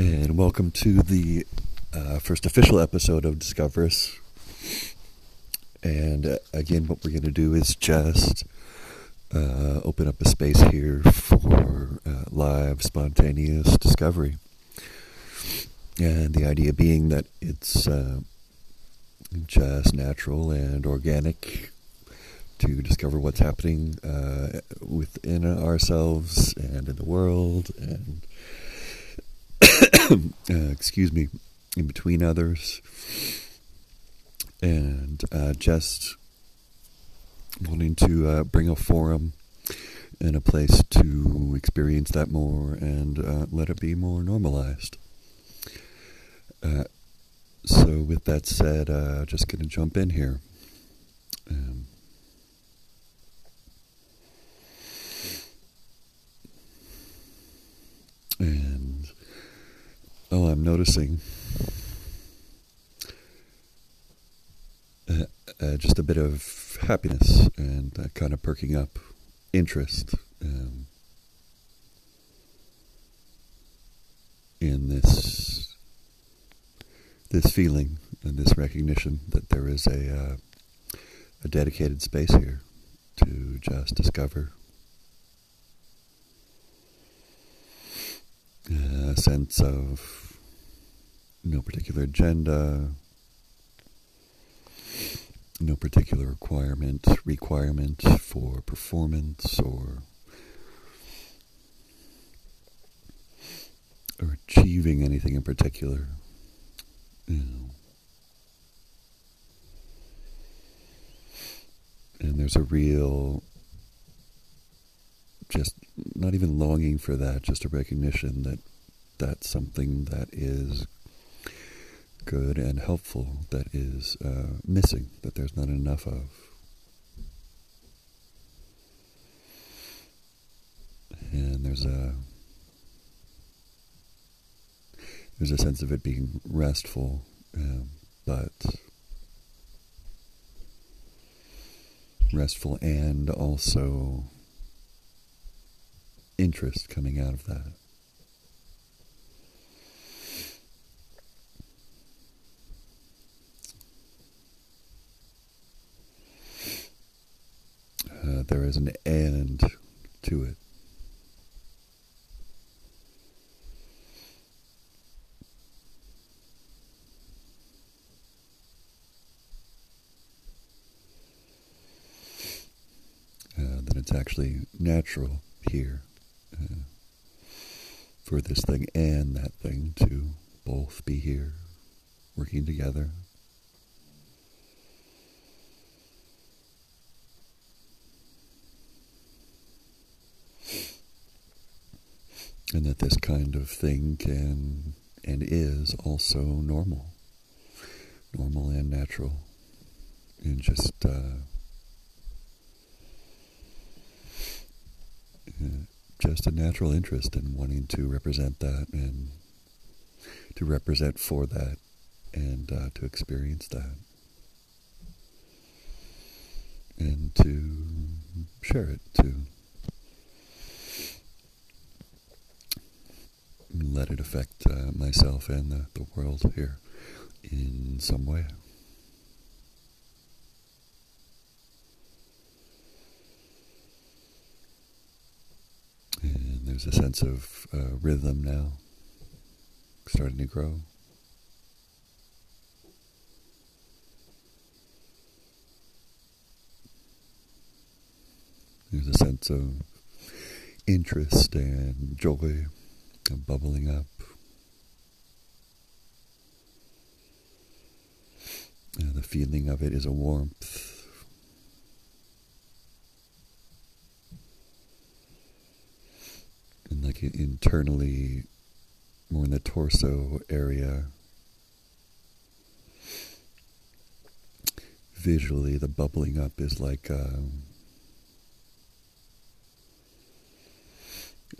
and welcome to the uh, first official episode of Discoverus. And uh, again, what we're going to do is just uh, open up a space here for uh, live, spontaneous discovery. And the idea being that it's uh, just natural and organic to discover what's happening uh, within ourselves and in the world and uh, excuse me in between others and uh, just wanting to uh, bring a forum and a place to experience that more and uh, let it be more normalized. Uh, so, with that said, uh, just going to jump in here. Um, and oh, I'm noticing uh, uh, just a bit of happiness and uh, kind of perking up interest um, in this this feeling and this recognition that there is a uh, a dedicated space here to just discover a sense of no particular agenda, no particular requirement requirement for performance or or achieving anything in particular. You know. And there's a real just not even longing for that, just a recognition that that's something that is good and helpful that is uh, missing, that there's not enough of. And there's a there's a sense of it being restful, um, but restful and also interest coming out of that. Uh, there is an end to it. Uh, that it's actually natural here uh, for this thing and that thing to both be here, working together. And that this kind of thing can and is also normal, normal and natural, and just uh, just a natural interest in wanting to represent that and to represent for that and uh, to experience that. And to share it to let it affect uh, myself and the, the world here in some way. And there's a sense of uh, rhythm now starting to grow. There's a sense of interest and joy bubbling up. And the feeling of it is a warmth. And like internally, more in the torso area, visually, the bubbling up is like. Um,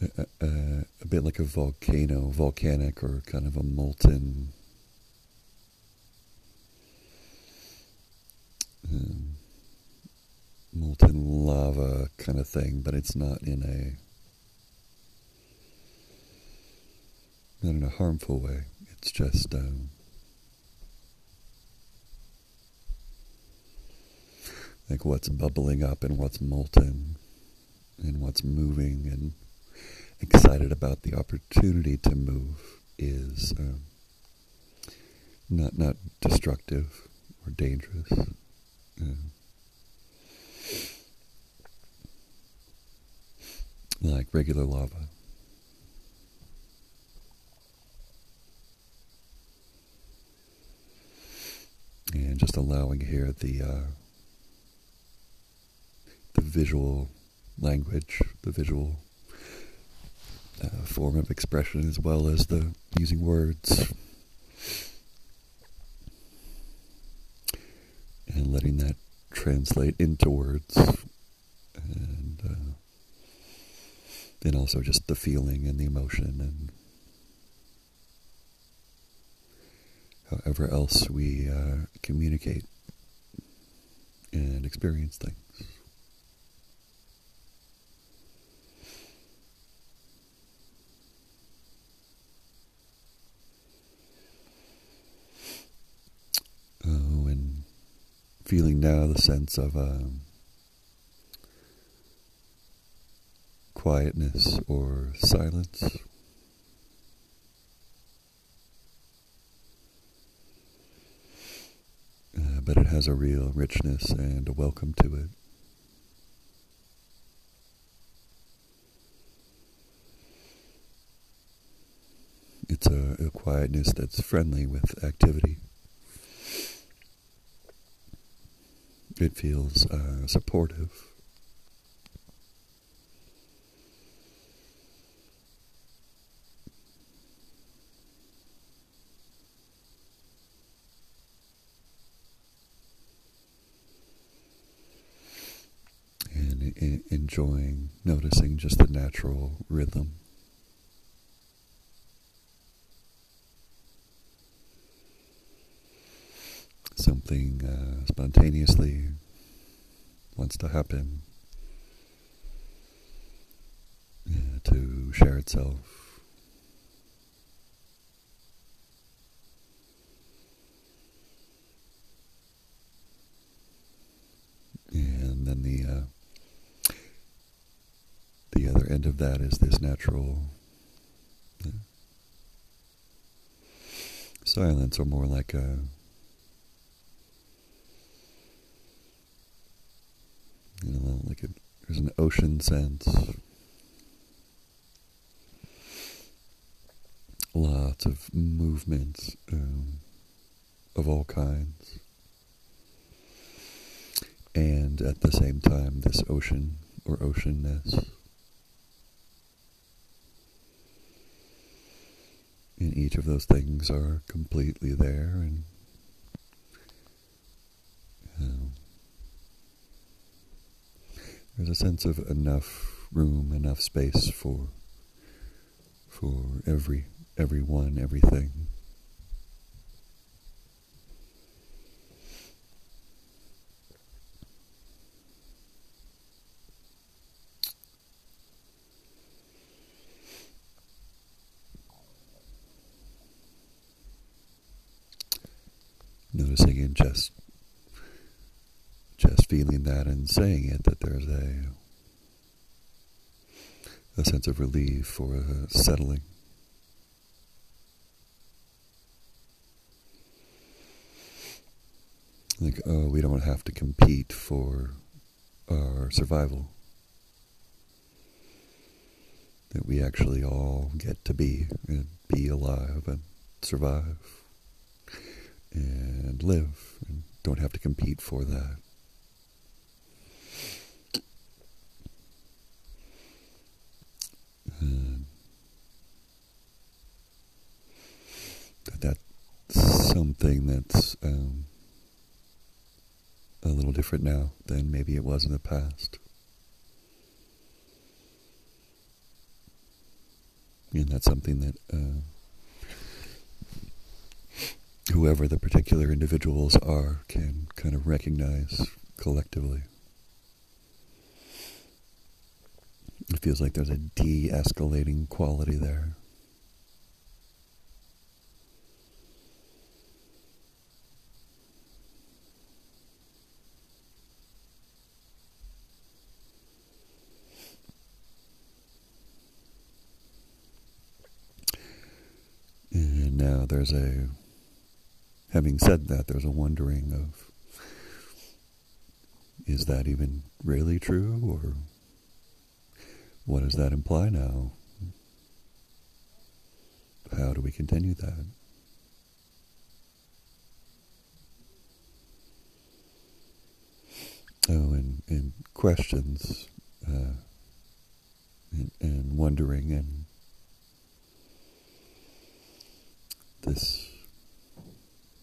a, a, bit like a volcano, volcanic or kind of a molten um, molten lava kind of thing, but it's not in a not in a harmful way. It's just um, like what's bubbling up and what's molten and what's moving and excited about the opportunity to move is um, not not destructive or dangerous. Uh, like regular lava. And just allowing here the uh, the visual language, the visual uh, form of expression, as well as the using words, and letting that translate into words, and uh, then also just the feeling and the emotion and however else we uh, communicate and experience things. Oh, and feeling now the sense of um, quietness or silence. Uh, but it has a real richness and a welcome to it. It's a, a quietness that's friendly with activity. It feels uh, supportive. and enjoying, noticing just the natural rhythm. Something uh, spontaneously wants to happen yeah, to share itself. And then the uh, the other end of that is this natural uh, silence, or more like a you know, like a, there's an ocean sense. Lots of movements um, of all kinds and at the same time this ocean or oceanness. And each of those things are completely there and um, there's a sense of enough room, enough space for for every everyone, everything. noticing in just just feeling that and saying it that there's a a sense of relief or a settling. Like, oh, we don't have to compete for our survival. That we actually all get to be and be alive and survive and live and don't have to compete for that. Um, that that's something that's um, a little different now than maybe it was in the past. And that's something that uh, whoever the particular individuals are can kind of recognize collectively. It feels like there's a de escalating quality there. And now there's a, having said that, there's a wondering of is that even really true or what does that imply now? How do we continue that? Oh, and, and questions uh, and, and wondering and this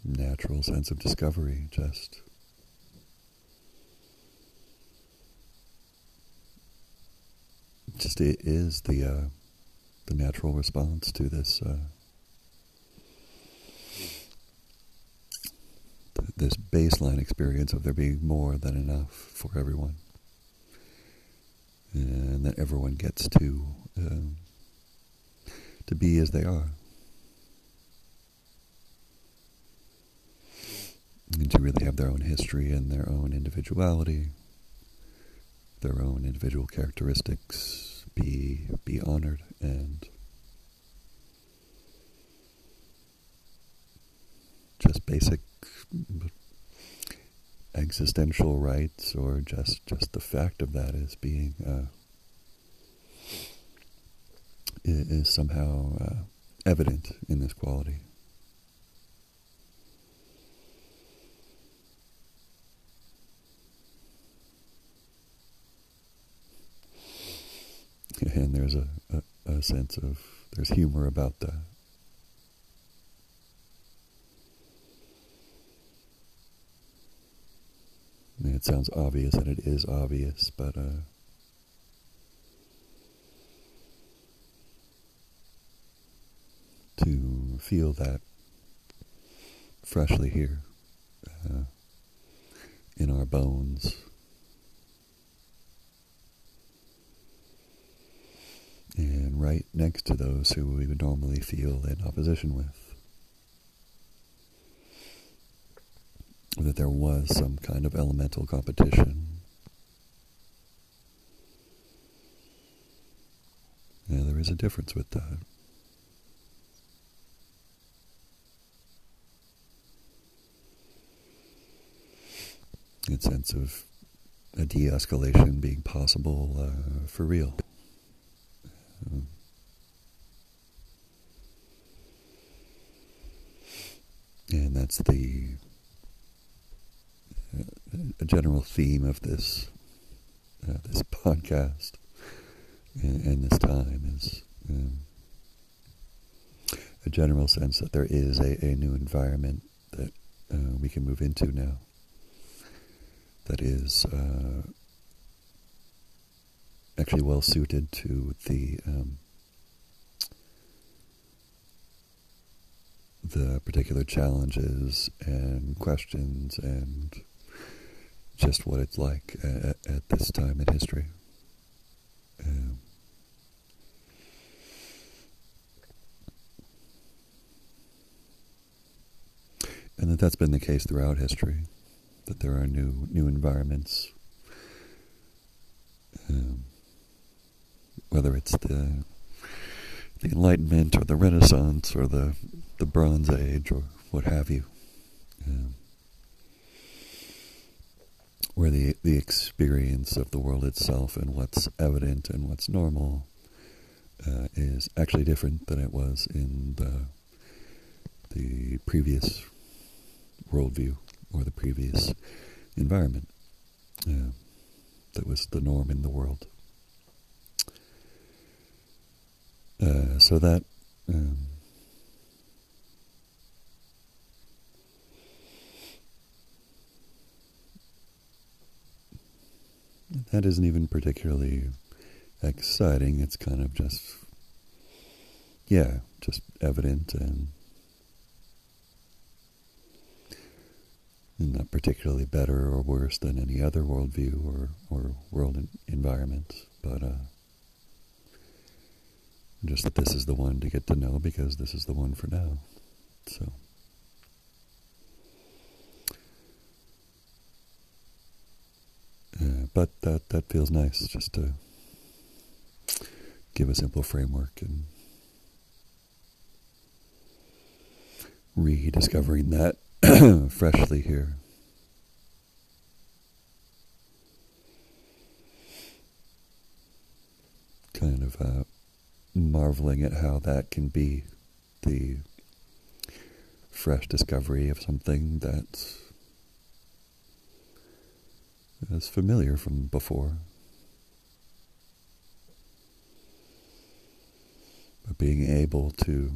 natural sense of discovery just just it is the uh, the natural response to this uh, this baseline experience of there being more than enough for everyone, and that everyone gets to um, to be as they are, and to really have their own history and their own individuality, their own individual characteristics, be be honored and just basic existential rights or just just the fact of that is being uh, is somehow uh, evident in this quality. And there's a, a, a sense of there's humor about that. it sounds obvious, and it is obvious, but uh, to feel that freshly here uh, in our bones. And right next to those who we would normally feel in opposition with. that there was some kind of elemental competition. There is a difference with that. A sense of a de-escalation being possible uh, for real. Um, and that's the a general theme of this uh, this podcast and, and, this time is um, a general sense that there is a, a new environment that uh, we can move into now. That is uh, actually well suited to the um, the particular challenges and questions and just what it's like at, at this time in history. Um, and that that's been the case throughout history, that there are new new environments, um, whether it's the the Enlightenment or the Renaissance or the the Bronze Age or what have you. Um, where the the experience of the world itself and what's evident and what's normal uh, is actually different than it was in the the previous worldview or the previous environment uh, that was the norm in the world. Uh, so that um, that isn't even particularly exciting. It's kind of just, yeah, just evident and not particularly better or worse than any other worldview or, or world environment, but uh, just that this is the one to get to know because this is the one for now. So. Uh, but that that feels nice just to give a simple framework and rediscovering that freshly here. Kind of uh, marveling at how that can be the fresh discovery of something that's is familiar from before. But being able to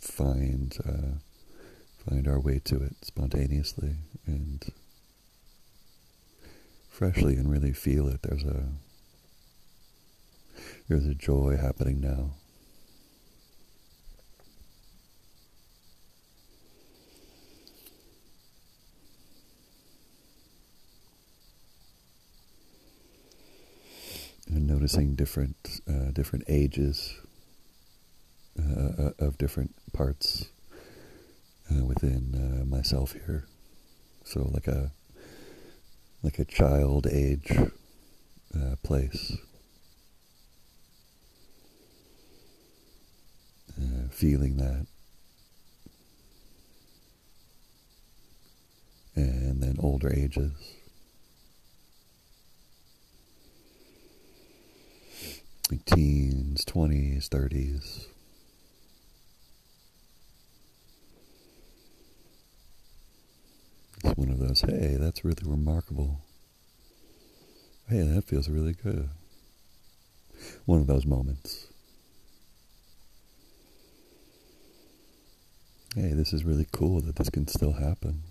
find uh, find our way to it spontaneously and freshly and really feel it. There's a there's a joy happening now. And noticing different uh, different ages uh, uh of different parts uh, within uh, myself here. So like a like a child age uh, place. Uh, feeling that. And then older ages. Like teens, 20s, 30s. It's one of those, hey, that's really remarkable. Hey, that feels really good. One of those moments. Hey, this is really cool that this can still happen.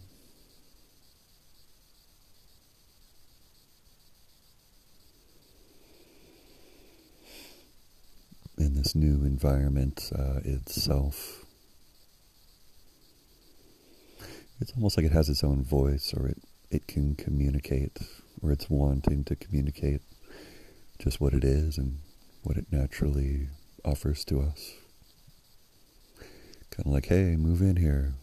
In this new environment uh, itself it's almost like it has its own voice or it, it can communicate or it's wanting to communicate just what it is and what it naturally offers to us. Kind of like, hey, move in here.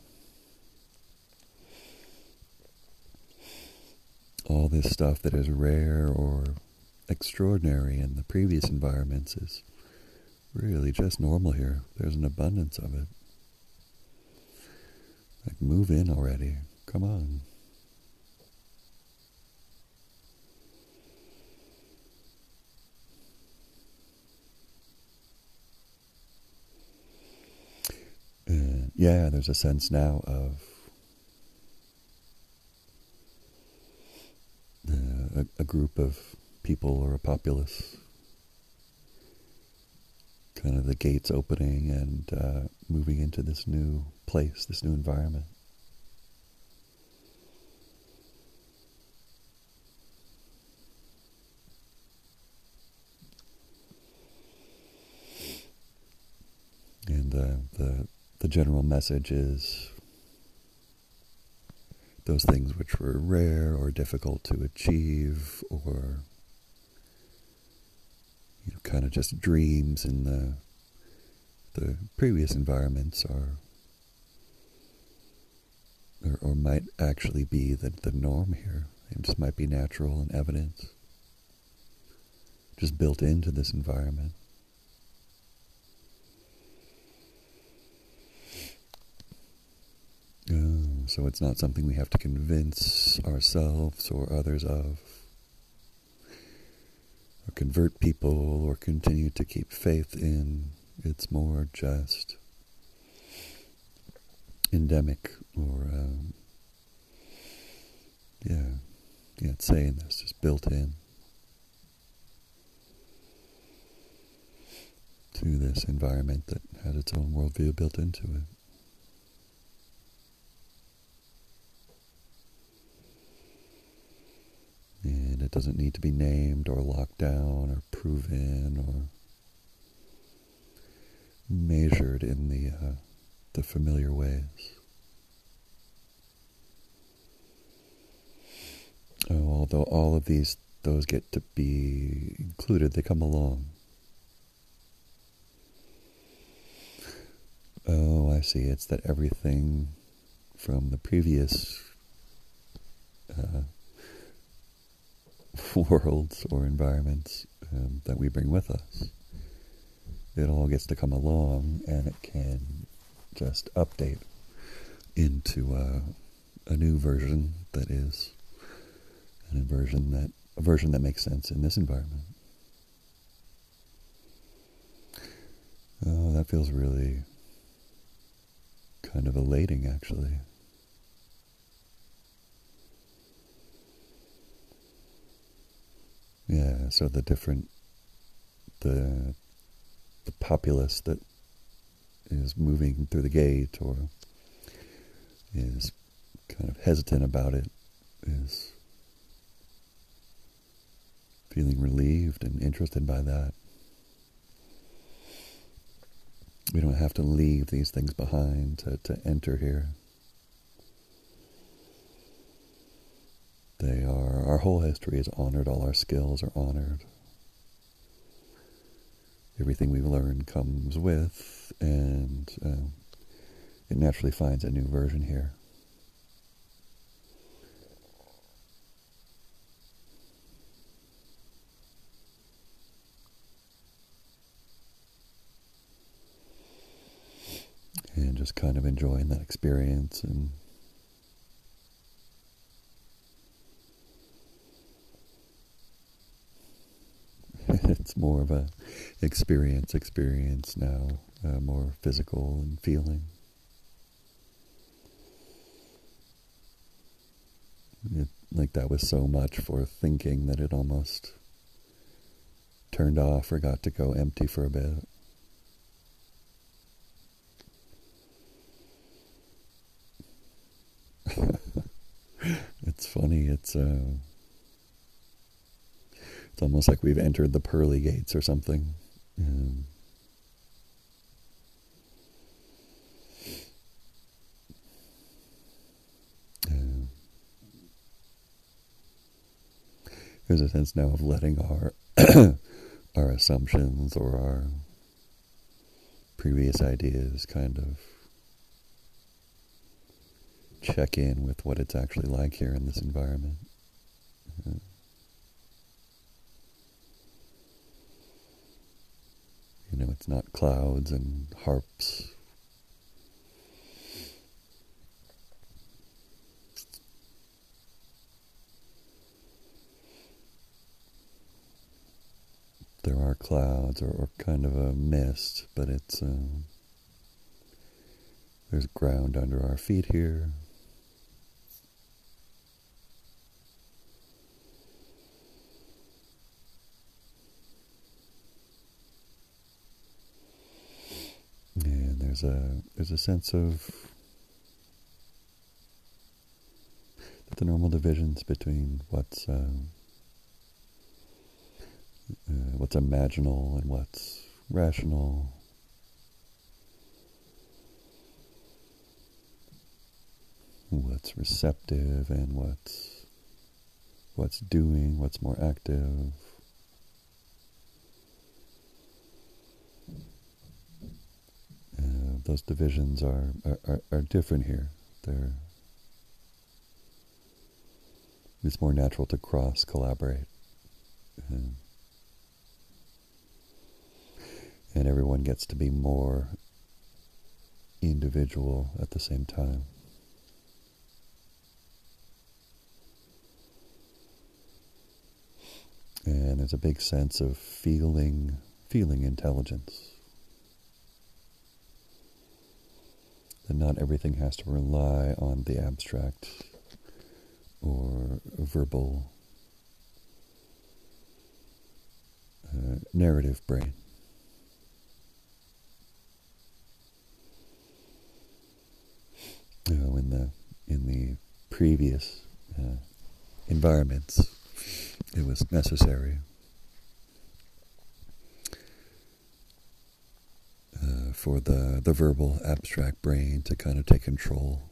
All this stuff that is rare or extraordinary in the previous environments is really just normal here. There's an abundance of it. Like, move in already. Come on. Uh, yeah, there's a sense now of uh, a, a group of people or a populace kind of the gates opening and uh, moving into this new place, this new environment. And uh, the the general message is those things which were rare or difficult to achieve or you know, kind of just dreams in the the previous environments are or, or might actually be the, the norm here. It just might be natural and evident, just built into this environment. Oh, so it's not something we have to convince ourselves or others of or convert people or continue to keep faith in. It's more just endemic or, um, yeah, yeah, it's saying this, just built in to this environment that has its own worldview built into it. And it doesn't need to be named or locked down or proven or measured in the uh, the familiar ways. Oh, although all of these those get to be included, they come along. Oh, I see. It's that everything from the previous uh, worlds or environments um, that we bring with us. It all gets to come along and it can just update into a new version that is an version that a version that makes sense in this environment. Oh, that feels really kind of elating, actually. Yeah, so the different the the populace that is moving through the gate or is kind of hesitant about it is feeling relieved and interested by that. We don't have to leave these things behind to, to enter here. They are, our whole history is honored, all our skills are honored. Everything we've learned comes with, and uh, it naturally finds a new version here. And just kind of enjoying that experience and more of a experience experience now, uh, more physical and feeling. It, like that was so much for thinking that it almost turned off or got to go empty for a bit. it's funny. It's uh, it's almost like we've entered the pearly gates or something. Um, there's a sense now of letting our our assumptions or our previous ideas kind of check in with what it's actually like here in this environment. Uh, You know, it's not clouds and harps. There are clouds or, or kind of a mist, but it's um, there's ground under our feet here. And there's a there's a sense of that the normal divisions between what's uh, uh, what's imaginal and what's rational. What's receptive and what's what's doing, what's more active. Uh, those divisions are, are, are, different here. They're it's more natural to cross collaborate. And, and everyone gets to be more individual at the same time. And there's a big sense of feeling feeling intelligence. That not everything has to rely on the abstract or verbal uh, narrative brain. Know, in the in the previous uh, environments, it was necessary uh, for the the verbal abstract brain to kind of take control.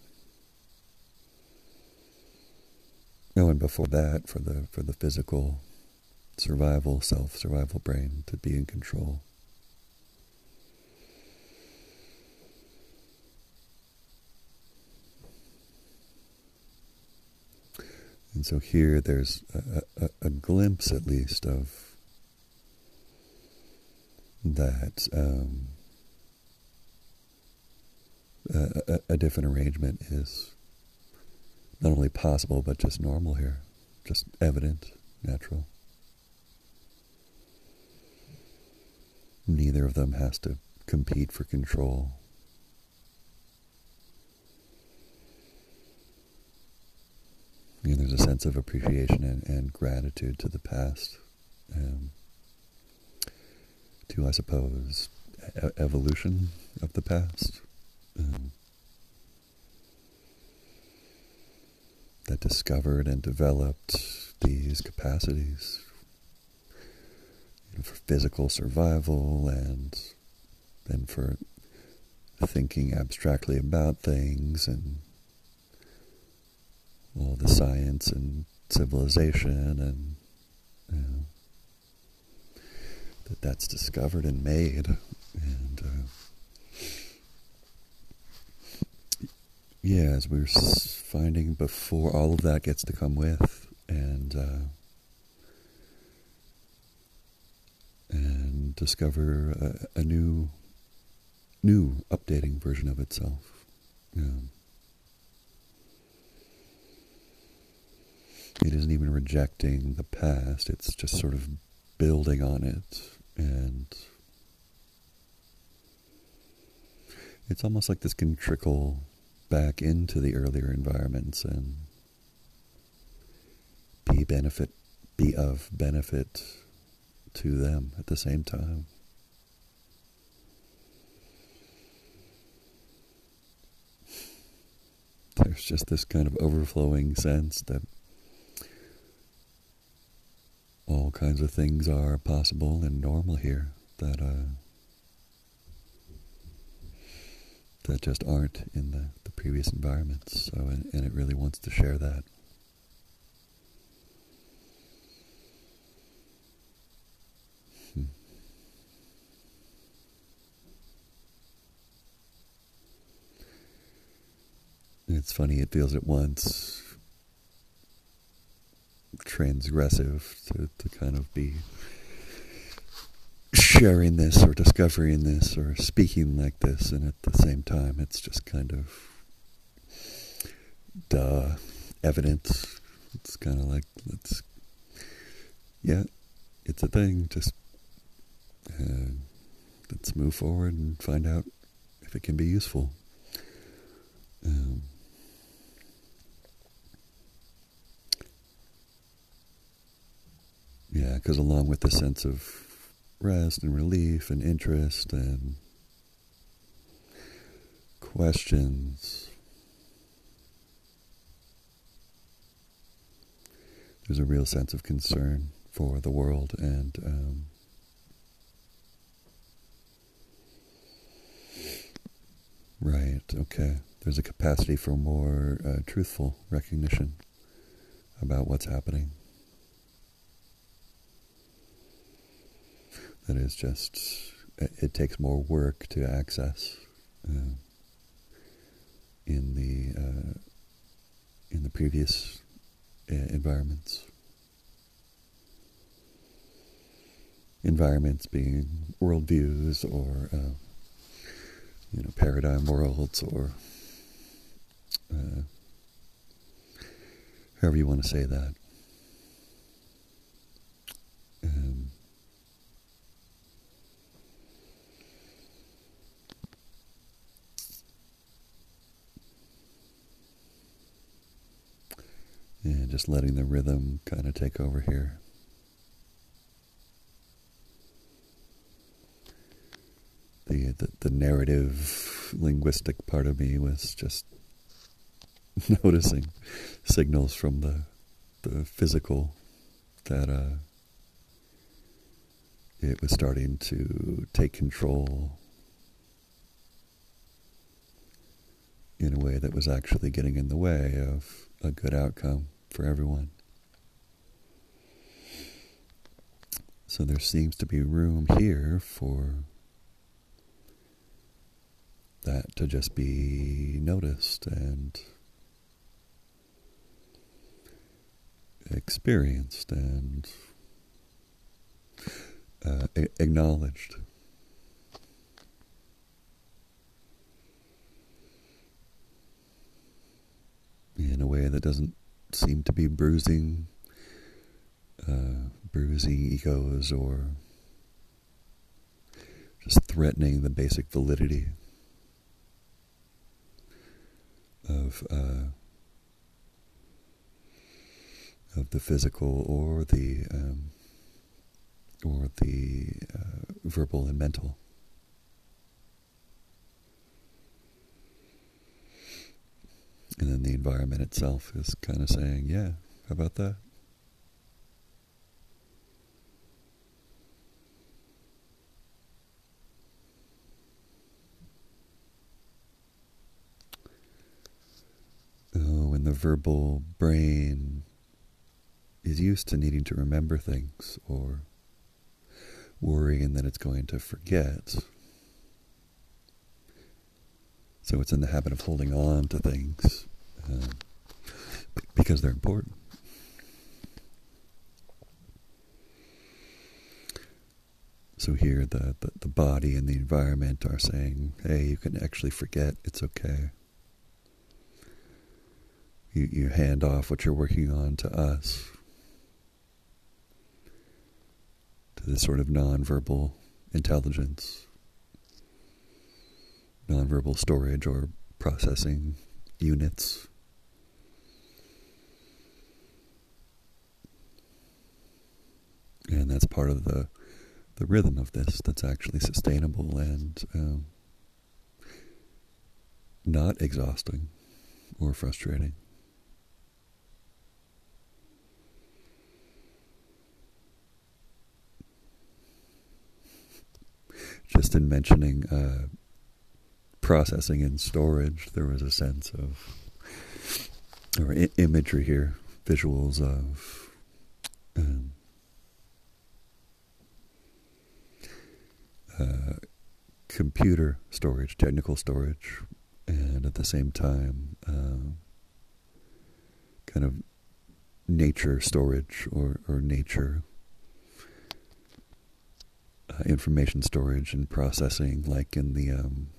Oh, and before that, for the for the physical survival, self survival brain to be in control. And so here there's a, a, a glimpse, at least, of that um, a, a different arrangement is not only possible but just normal here, just evident, natural. Neither of them has to compete for control. And there's a sense of appreciation and, and gratitude to the past, um, to, I suppose, e- evolution of the past. Um, that discovered and developed these capacities you know, for physical survival and then for thinking abstractly about things and all the science and civilization and you know, that that's discovered and made. And uh, yeah as we are finding before all of that gets to come with and uh, and discover a, a new new updating version of itself yeah. it isn't even rejecting the past, it's just sort of building on it. And it's almost like this can trickle back into the earlier environments and be benefit be of benefit to them at the same time. There's just this kind of overflowing sense that all kinds of things are possible and normal here that uh, that just aren't in the, the previous environments. So, and, and it really wants to share that. Hmm. It's funny, it feels at once transgressive to, to kind of be sharing this or discovering this or speaking like this, and at the same time, it's just kind of duh, evidence. It's kind of like, let's, yeah, it's a thing. Just uh, let's move forward and find out if it can be useful. Um, Yeah, because along with the sense of rest and relief and interest and questions, there's a real sense of concern for the world and um, right okay. There's a capacity for more uh, truthful recognition about what's happening that is just it takes more work to access uh, in the uh, in the previous uh, environments. Environments being worldviews or uh, you know paradigm worlds or uh, however you want to say that. Um, And just letting the rhythm kind of take over here. The, the, the narrative linguistic part of me was just noticing signals from the the physical that uh, it was starting to take control in a way that was actually getting in the way of a good outcome for everyone. So there seems to be room here for that to just be noticed and experienced and uh, acknowledged. In a way that doesn't seem to be bruising, uh, bruising egos or just threatening the basic validity of uh, of the physical or the um, or the uh, verbal and mental. And then the environment itself is kind of saying, yeah, how about that? Oh, when the verbal brain is used to needing to remember things or worrying that it's going to forget. So it's in the habit of holding on to things um, because they're important. So here, the, the, the body and the environment are saying, hey, you can actually forget, it's okay. You, you hand off what you're working on to us. To this sort of nonverbal intelligence, nonverbal storage or processing units. And that's part of the the rhythm of this that's actually sustainable and um, not exhausting or frustrating. Just in mentioning uh, processing and storage, there was a sense of, or I- imagery here, visuals of um, uh, computer storage, technical storage, and at the same time, uh, kind of nature storage or, or nature uh, information storage and processing, like in the um,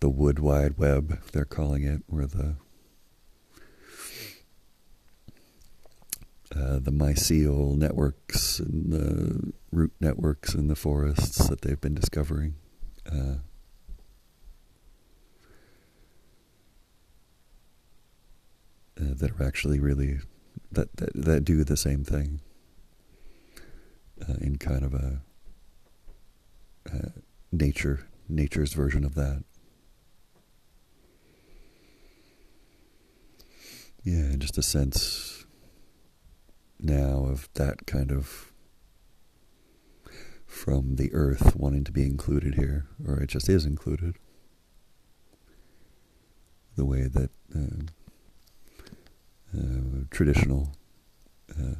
the wood wide web, they're calling it, where the uh, the mycelial networks and the root networks in the forests that they've been discovering. Uh, uh, that are actually really that, that that do the same thing uh, in kind of a uh, nature nature's version of that. Yeah, just a sense now of that kind of from the earth wanting to be included here, or it just is included. The way that uh, uh, traditional uh,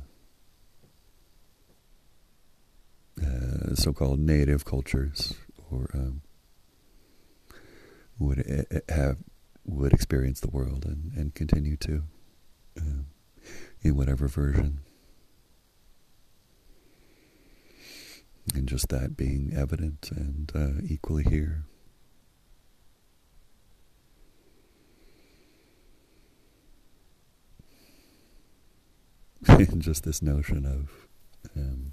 uh so-called native cultures or um, would have would experience the world and, and continue to in whatever version. And just that being evident and uh, equally here. and just this notion of um,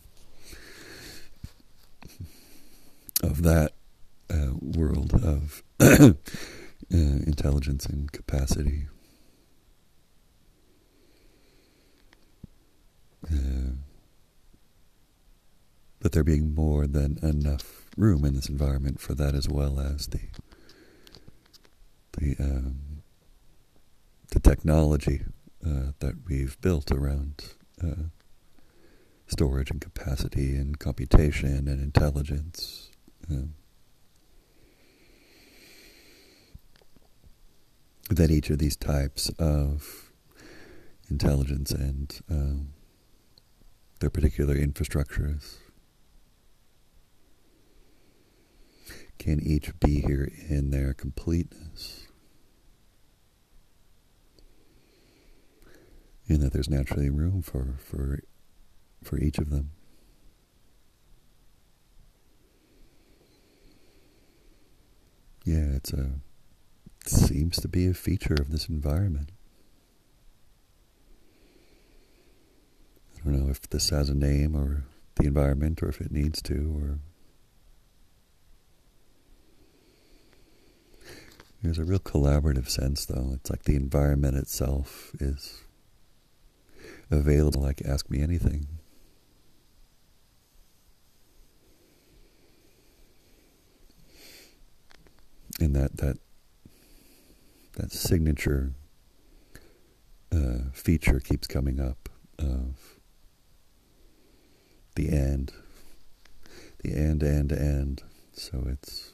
of that uh, world of uh, intelligence and capacity. Uh, but there being more than enough room in this environment for that, as well as the the um, the technology uh, that we've built around uh, storage and capacity and computation and intelligence. Um, that each of these types of intelligence and um, their particular infrastructures can each be here in their completeness. And that there's naturally room for, for, for each of them. Yeah, it's a seems to be a feature of this environment. I don't know if this has a name or the environment or if it needs to or there's a real collaborative sense though. It's like the environment itself is available like ask me anything. And that that that signature uh, feature keeps coming up of the end, the end, end, end. So it's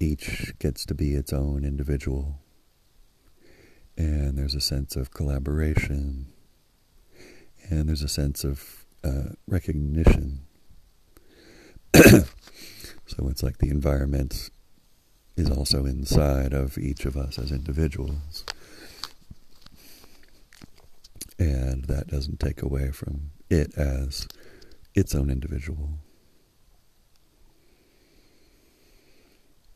each gets to be its own individual, and there's a sense of collaboration, and there's a sense of uh, recognition. so it's like the environment is also inside of each of us as individuals. And that doesn't take away from it as its own individual.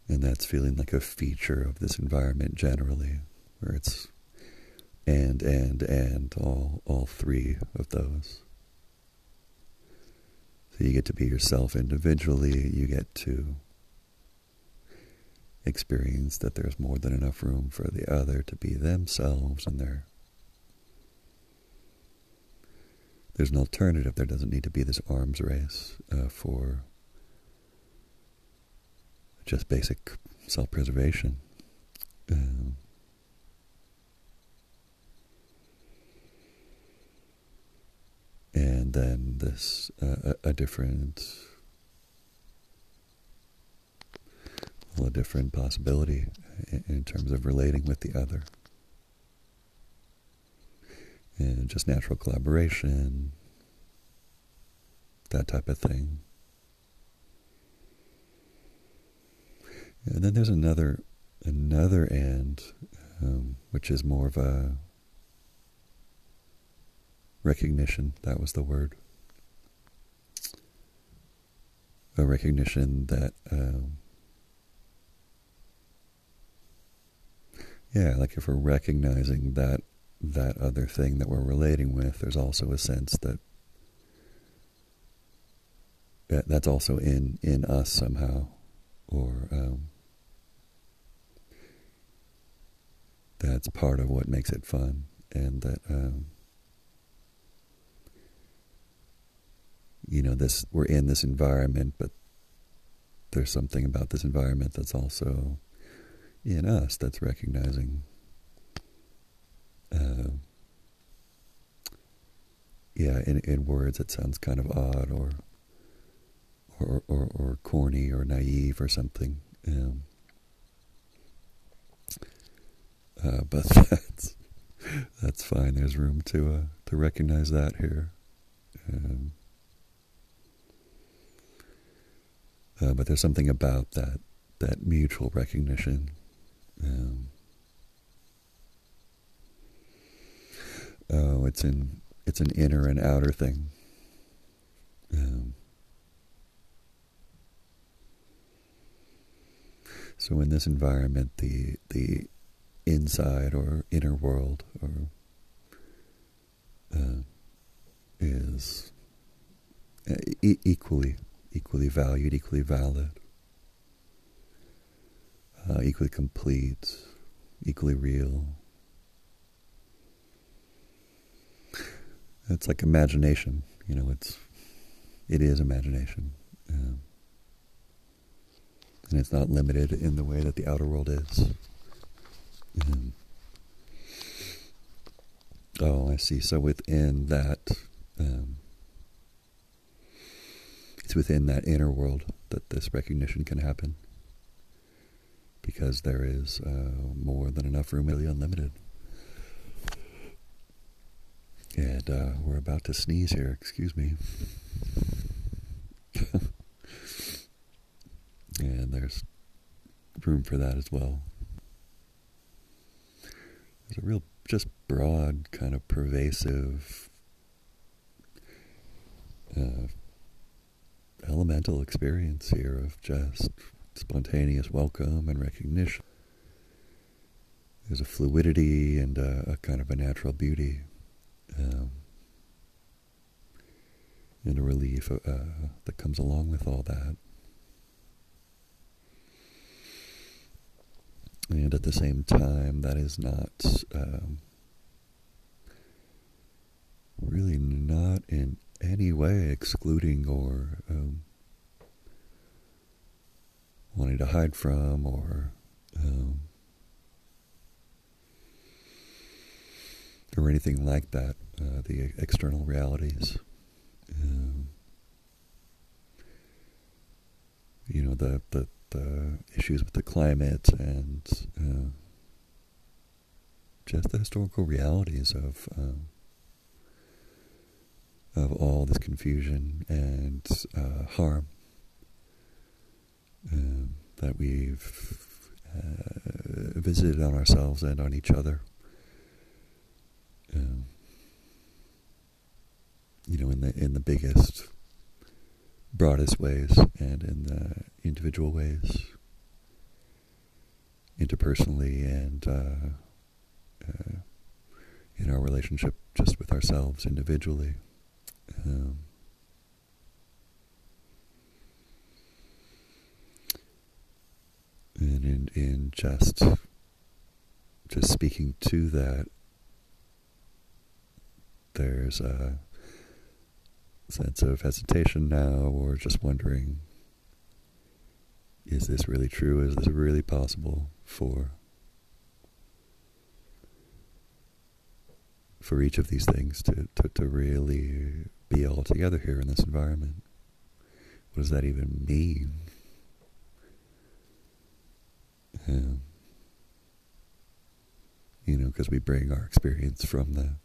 And that's feeling like a feature of this environment generally, where it's and, and, and, all, all three of those. So you get to be yourself individually, you get to experience that there's more than enough room for the other to be themselves and their there's an alternative. There doesn't need to be this arms race uh, for just basic self-preservation. Um, and then this uh, a, a different a different possibility in terms of relating with the other and just natural collaboration, that type of thing. And then there's another another end, um, which is more of a recognition. That was the word. A recognition that, um, yeah, like if we're recognizing that that other thing that we're relating with, there's also a sense that that's also in in us somehow, or um, that's part of what makes it fun, and that um, you know this we're in this environment, but there's something about this environment that's also in us that's recognizing uh, yeah, in, in words it sounds kind of odd or or or, or corny or naive or something. Um, uh, but that's that's fine. There's room to uh, to recognize that here. Um, uh, but there's something about that that mutual recognition. Um, Oh, it's in it's an inner and outer thing. Um, so in this environment, the the inside or inner world or uh, is e- equally equally valued, equally valid, uh, equally complete, equally real. It's like imagination, you know. It's it is imagination, um, and it's not limited in the way that the outer world is. Um, oh, I see. So within that, um, it's within that inner world that this recognition can happen, because there is uh, more than enough room, really unlimited. And uh, we're about to sneeze here, excuse me. and there's room for that as well. There's a real, just broad, kind of pervasive, uh, elemental experience here of just spontaneous welcome and recognition. There's a fluidity and a, a kind of a natural beauty. Um, and a relief uh, that comes along with all that. And at the same time, that is not um, really not in any way excluding or um, wanting to hide from or um, or anything like that. Uh, the external realities. Um, you know the, the the issues with the climate and uh, just the historical realities of um, of all this confusion and uh, harm um, that we've uh, visited on ourselves and on each other. Um, you know, in the in the biggest, broadest ways, and in the individual ways, interpersonally, and uh, uh, in our relationship just with ourselves individually. Um, and in in just just speaking to that, there's a sense of hesitation now, or just wondering, is this really true? Is this really possible for for each of these things to, to, to really be all together here in this environment? What does that even mean? Um, you know, because we bring our experience from the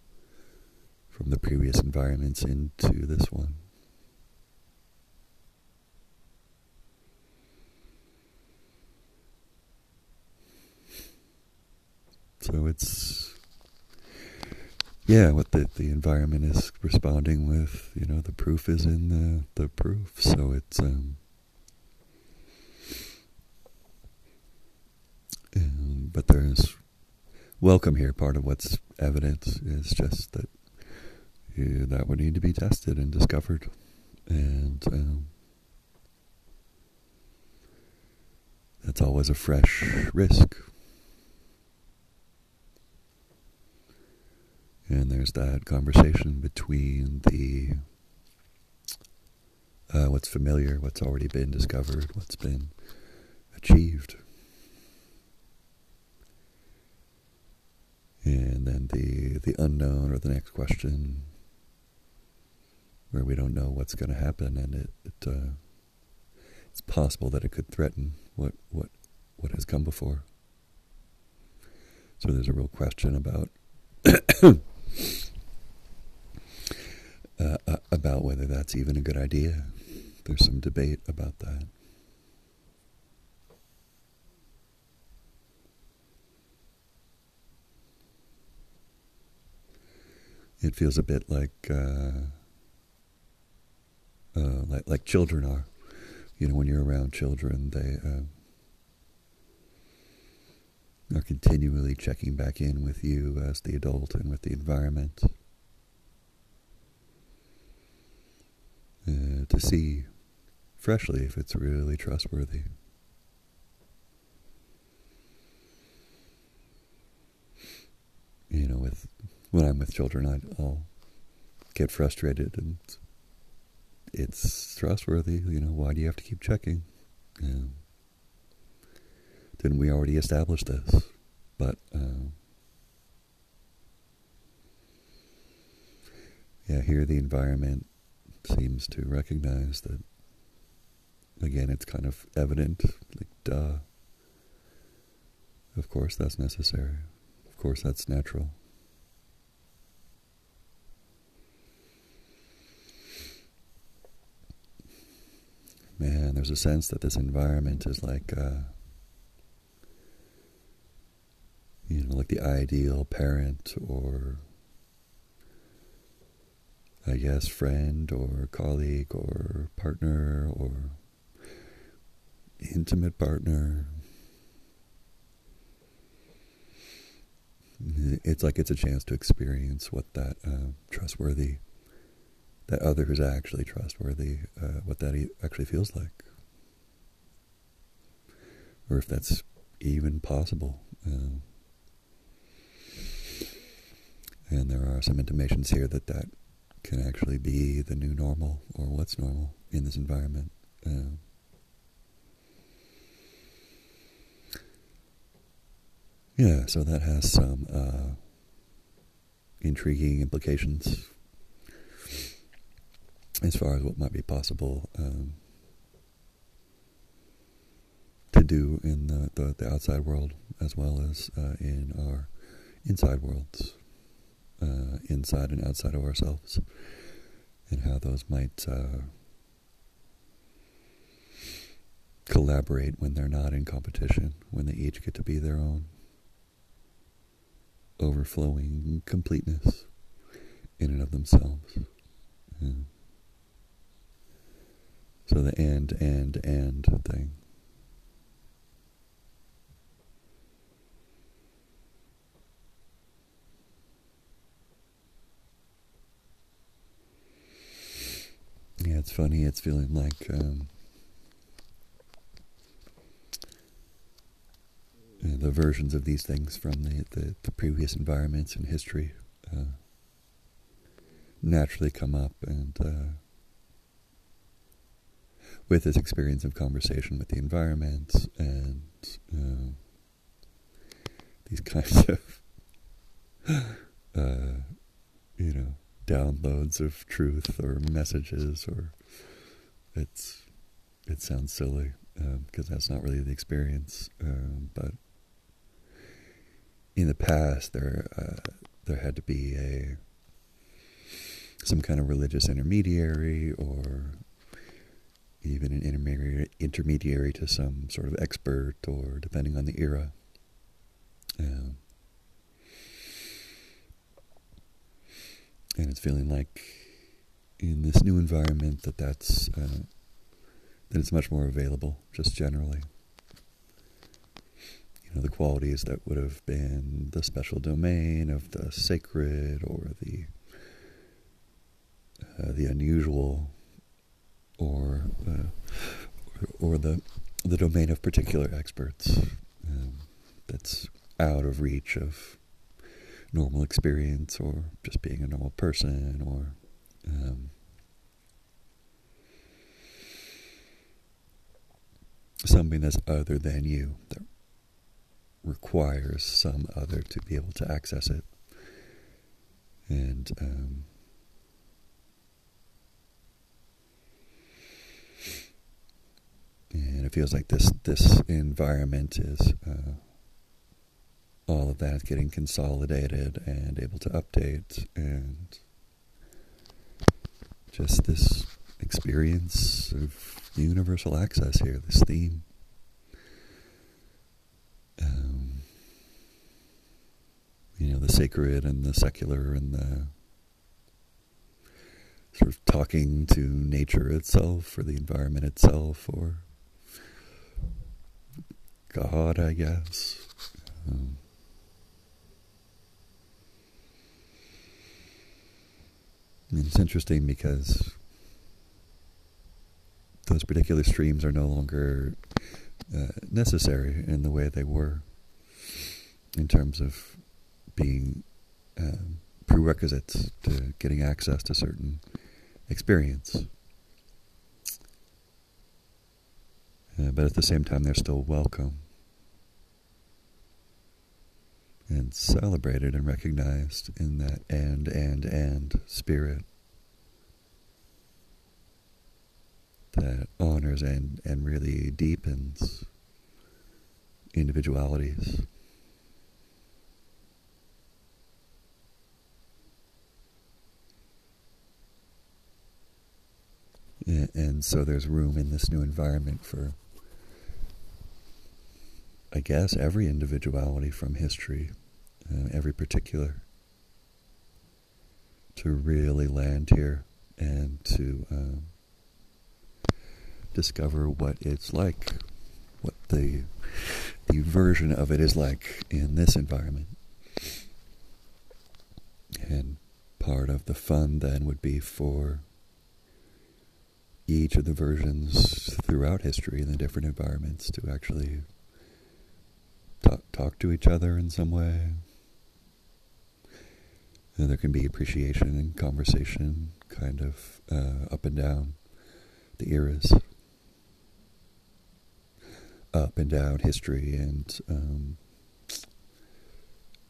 from the previous environments into this one. So it's yeah, what the the environment is responding with, you know, the proof is in the the proof. So it's um, um but there's welcome here. Part of what's evidence is just that that would need to be tested and discovered. And um, that's always a fresh risk. And there's that conversation between the uh, what's familiar, what's already been discovered, what's been achieved. And then the the unknown or the next question where we don't know what's going to happen, and it, it uh, it's possible that it could threaten what what what has come before. So there's a real question about uh, uh, about whether that's even a good idea. There's some debate about that. It feels a bit like. Uh, uh, like like children are. You know, when you're around children, they uh, are continually checking back in with you as the adult and with the environment uh, to see freshly if it's really trustworthy. You know, with when I'm with children, I, I'll get frustrated and it's trustworthy. You know, why do you have to keep checking? Yeah. Didn't we already establish this? But uh, yeah, here the environment seems to recognize that. Again, it's kind of evident, like duh. Of course, that's necessary. Of course, that's natural. Man, there's a sense that this environment is like, uh, you know, like the ideal parent or, I guess, friend or colleague or partner or intimate partner. It's like it's a chance to experience what that uh, trustworthy, that other is actually trustworthy, uh, what that actually feels like. Or if that's even possible. Uh, and there are some intimations here that that can actually be the new normal or what's normal in this environment. Uh, yeah, so that has some uh, intriguing implications as far as what might be possible um, to do in the, the, the, outside world as well as uh, in our inside worlds uh, inside and outside of ourselves, and how those might uh, collaborate when they're not in competition, when they each get to be their own overflowing completeness in and of themselves. So the and, and, and thing. Yeah, it's funny. It's feeling like um, the versions of these things from the, the, the previous environments in history uh, naturally come up and uh, with this experience of conversation with the environment and uh, these kinds of uh, you know downloads of truth or messages or it's it sounds silly because um, that's not really the experience um, but in the past there uh, there had to be a some kind of religious intermediary or even an intermediary intermediary to some sort of expert or depending on the era. Um, and it's feeling like in this new environment that that's uh, that it's much more available just generally. You know the qualities that would have been the special domain of the sacred or the uh, the unusual or uh, or the the domain of particular experts um, that's out of reach of normal experience or just being a normal person or um, something that's other than you that requires some other to be able to access it. And um, and it feels like this this environment is uh, all of that getting consolidated and able to update and just this experience of universal access here, this theme. Um, you know, the sacred and the secular and the sort of talking to nature itself or the environment itself or God, I guess. Um, it's interesting because those particular streams are no longer uh, necessary in the way they were in terms of being um, prerequisites to getting access to certain experience. Uh, but at the same time, they're still welcome and celebrated and recognized in that and, and, and spirit that honors and, and really deepens individualities. And so there's room in this new environment for, I guess, every individuality from history uh, every particular, to really land here and to um, discover what it's like what the the version of it is like in this environment. And part of the fun then would be for each of the versions throughout history in the different environments to actually talk, talk to each other in some way. And there can be appreciation and conversation kind of uh, up and down the eras, up and down history and um,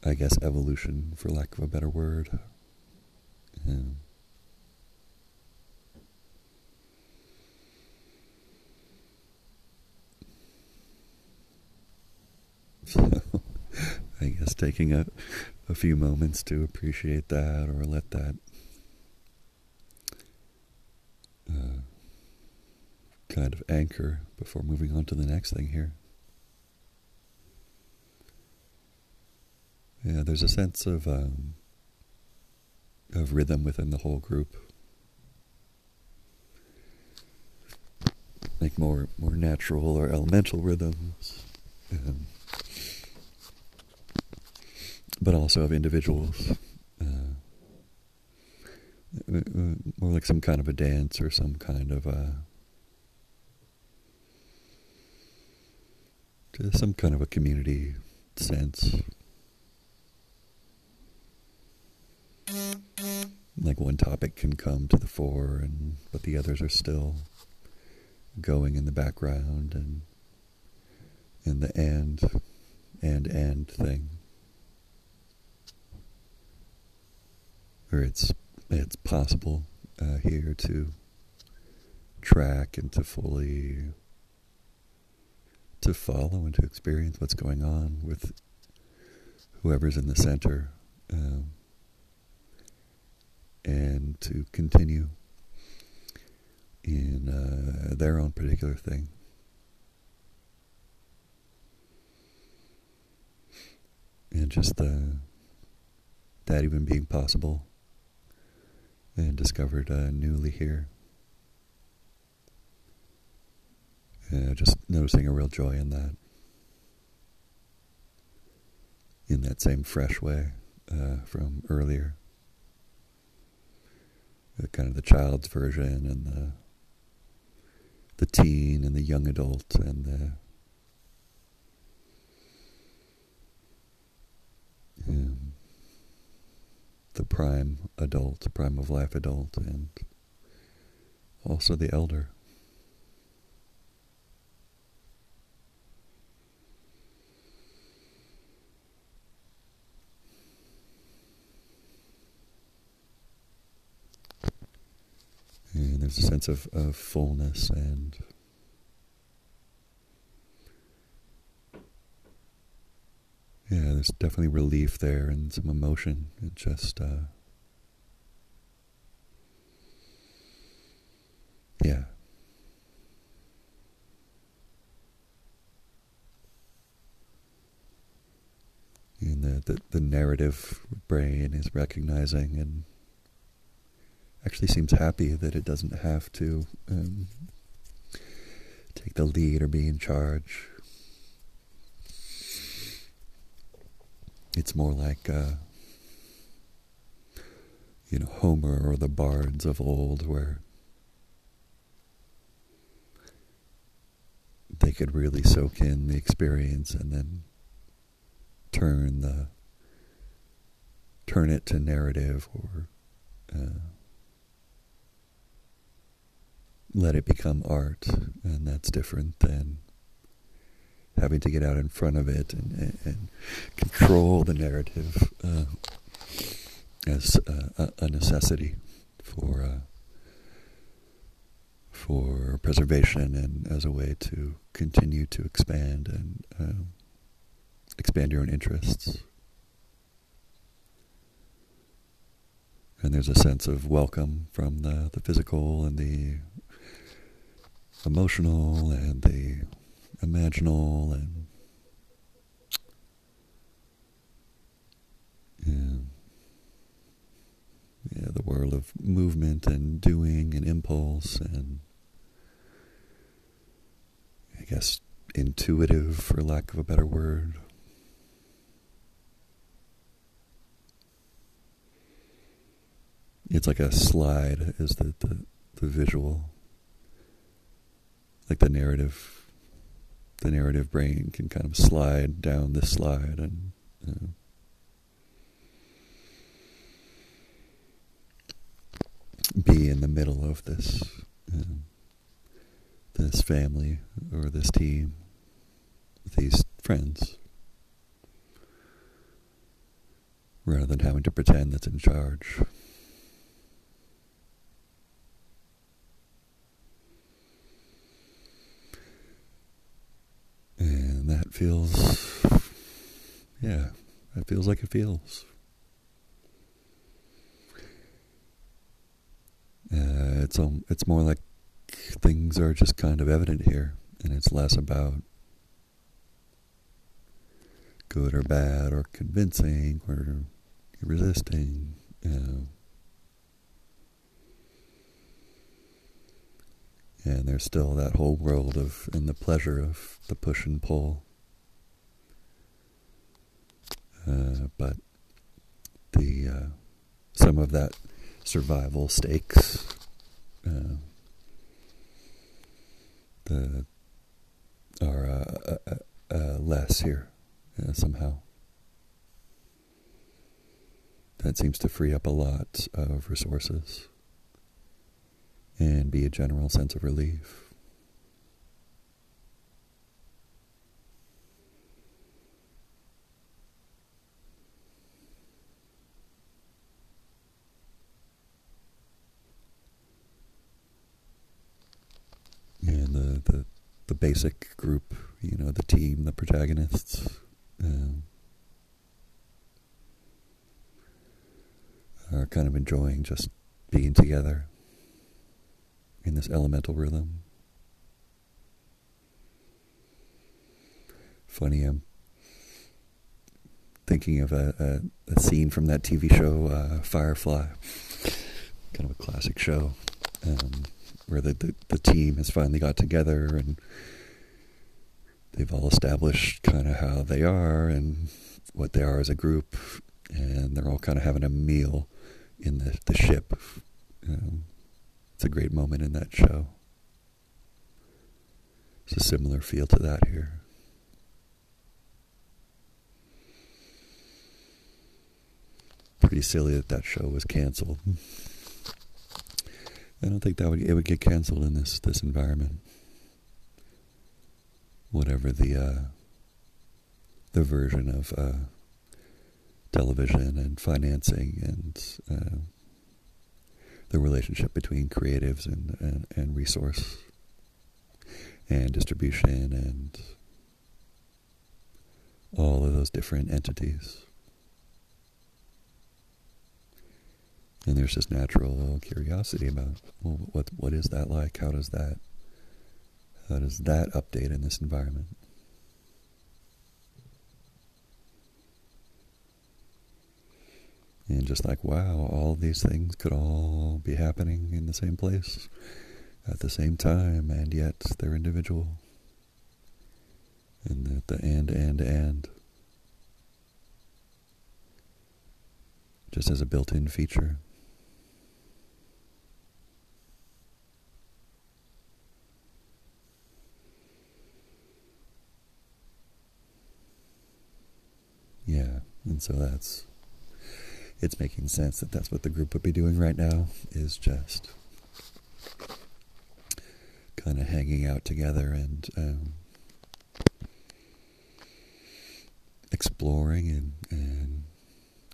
I guess evolution, for lack of a better word. Yeah. So, I guess taking a, a few moments to appreciate that or let that uh, kind of anchor before moving on to the next thing here. Yeah, there's a sense of um, of rhythm within the whole group, like more more natural or elemental rhythms, um, but also of individuals. Uh, uh, uh, more like some kind of a dance or some kind of a some kind of a community sense. like one topic can come to the fore and but the others are still going in the background and in the and and and thing or it's it's possible uh, here to track and to fully to follow and to experience what's going on with whoever's in the center um, and to continue in uh, their own particular thing. And just uh, that even being possible and discovered uh, newly here. Uh, just noticing a real joy in that. In that same fresh way uh, from earlier the kind of the child's version and the the teen and the young adult and the um, the prime adult, prime of life adult, and also the elder. And there's a sense of, of fullness and yeah, there's definitely relief there and some emotion. It just uh, yeah. And the, the, the narrative brain is recognizing and actually seems happy that it doesn't have to um, take the lead or be in charge. It's more like, uh, you know, Homer or the bards of old, where they could really soak in the experience and then turn the turn it to narrative or uh, let it become art, and that's different than having to get out in front of it and, and, and control the narrative uh, as uh, a necessity for uh, for preservation and as a way to continue to expand and um, expand your own interests. And there's a sense of welcome from the, the physical and the emotional and the imaginal and yeah, yeah, the world of movement and doing and impulse and I guess intuitive, for lack of a better word. It's like a slide, is the, the, the visual. Like the narrative, the narrative brain can kind of slide down this slide and. Uh, be in the middle of this this family or this team, these friends, rather than having to pretend that's in charge. And that feels, yeah, that feels like it feels. Uh, it's um, it's more like things are just kind of evident here, and it's less about good or bad or convincing or resisting. And there's still that whole world of in the pleasure of the push and pull. Uh, but the uh, some of that survival stakes. Uh, the are uh, uh, uh less here somehow. That seems to free up a lot of resources and be a general sense of relief. and the, the the basic group, you know, the team, the protagonists. Um, are kind of enjoying just being together in this elemental rhythm. Funny, I'm thinking of a, a, a scene from that TV show, uh, Firefly, kind of a classic show. Um, where the, the, the team has finally got together and they've all established kind of how they are and what they are as a group, and they're all kind of having a meal in the, the ship. Um, it's a great moment in that show. It's a similar feel to that here. Pretty silly that that show was canceled. I don't think that would it would get canceled in this this environment. Whatever the uh, the version of uh, television and financing and uh, the relationship between creatives and, and, and resource and distribution and all of those different entities. And there's this natural curiosity about well, what what is that like? How does that how does that update in this environment? And just like, wow, all these things could all be happening in the same place at the same time, and yet they're individual. And the, the and, and, and. Just as a built in feature. Yeah, and so that's it's making sense that that's what the group would be doing right now is just kind of hanging out together and um, exploring and, and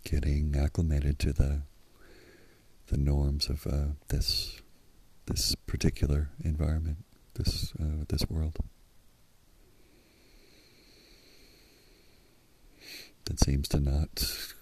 getting acclimated to the the norms of uh, this this particular environment, this uh, this world. that seems to not